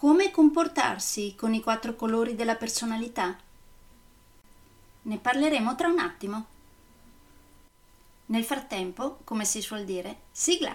Come comportarsi con i quattro colori della personalità? Ne parleremo tra un attimo. Nel frattempo, come si suol dire, sigla!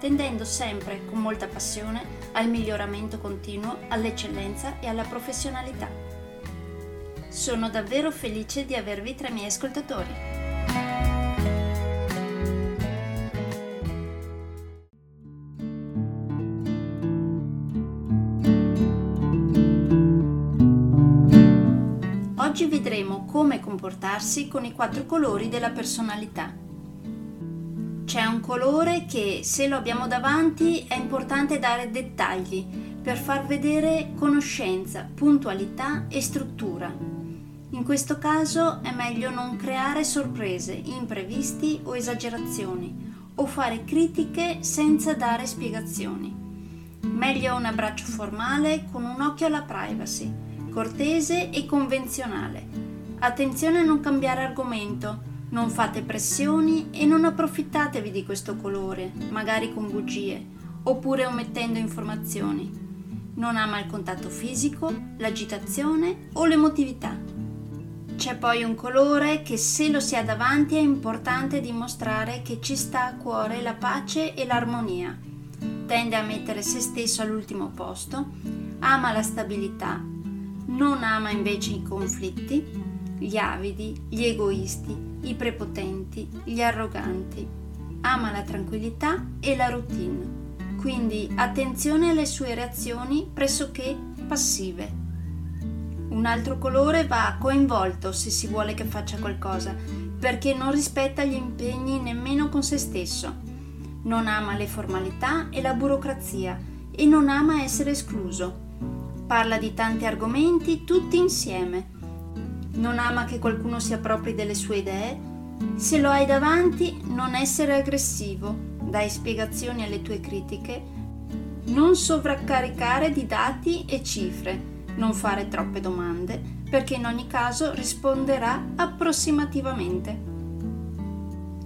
tendendo sempre con molta passione al miglioramento continuo, all'eccellenza e alla professionalità. Sono davvero felice di avervi tra i miei ascoltatori. Oggi vedremo come comportarsi con i quattro colori della personalità. C'è un colore che se lo abbiamo davanti è importante dare dettagli per far vedere conoscenza, puntualità e struttura. In questo caso è meglio non creare sorprese, imprevisti o esagerazioni o fare critiche senza dare spiegazioni. Meglio un abbraccio formale con un occhio alla privacy cortese e convenzionale. Attenzione a non cambiare argomento, non fate pressioni e non approfittatevi di questo colore, magari con bugie, oppure omettendo informazioni. Non ama il contatto fisico, l'agitazione o l'emotività. C'è poi un colore che se lo si ha davanti è importante dimostrare che ci sta a cuore la pace e l'armonia. Tende a mettere se stesso all'ultimo posto, ama la stabilità non ama invece i conflitti, gli avidi, gli egoisti, i prepotenti, gli arroganti. Ama la tranquillità e la routine. Quindi attenzione alle sue reazioni pressoché passive. Un altro colore va coinvolto se si vuole che faccia qualcosa, perché non rispetta gli impegni nemmeno con se stesso. Non ama le formalità e la burocrazia e non ama essere escluso parla di tanti argomenti tutti insieme. Non ama che qualcuno si appropri delle sue idee. Se lo hai davanti, non essere aggressivo, dai spiegazioni alle tue critiche. Non sovraccaricare di dati e cifre, non fare troppe domande, perché in ogni caso risponderà approssimativamente.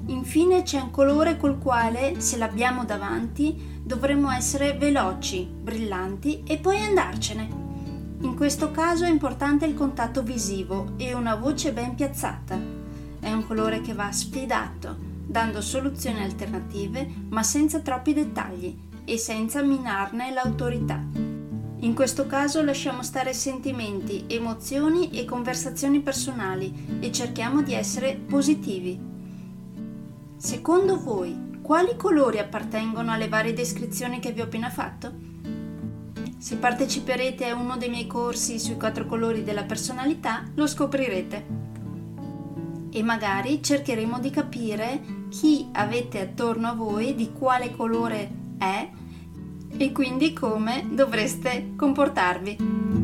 Infine c'è un colore col quale, se l'abbiamo davanti, dovremmo essere veloci, brillanti e poi andarcene. In questo caso è importante il contatto visivo e una voce ben piazzata. È un colore che va sfidato, dando soluzioni alternative ma senza troppi dettagli e senza minarne l'autorità. In questo caso lasciamo stare sentimenti, emozioni e conversazioni personali e cerchiamo di essere positivi. Secondo voi, quali colori appartengono alle varie descrizioni che vi ho appena fatto? Se parteciperete a uno dei miei corsi sui quattro colori della personalità, lo scoprirete. E magari cercheremo di capire chi avete attorno a voi, di quale colore è e quindi come dovreste comportarvi.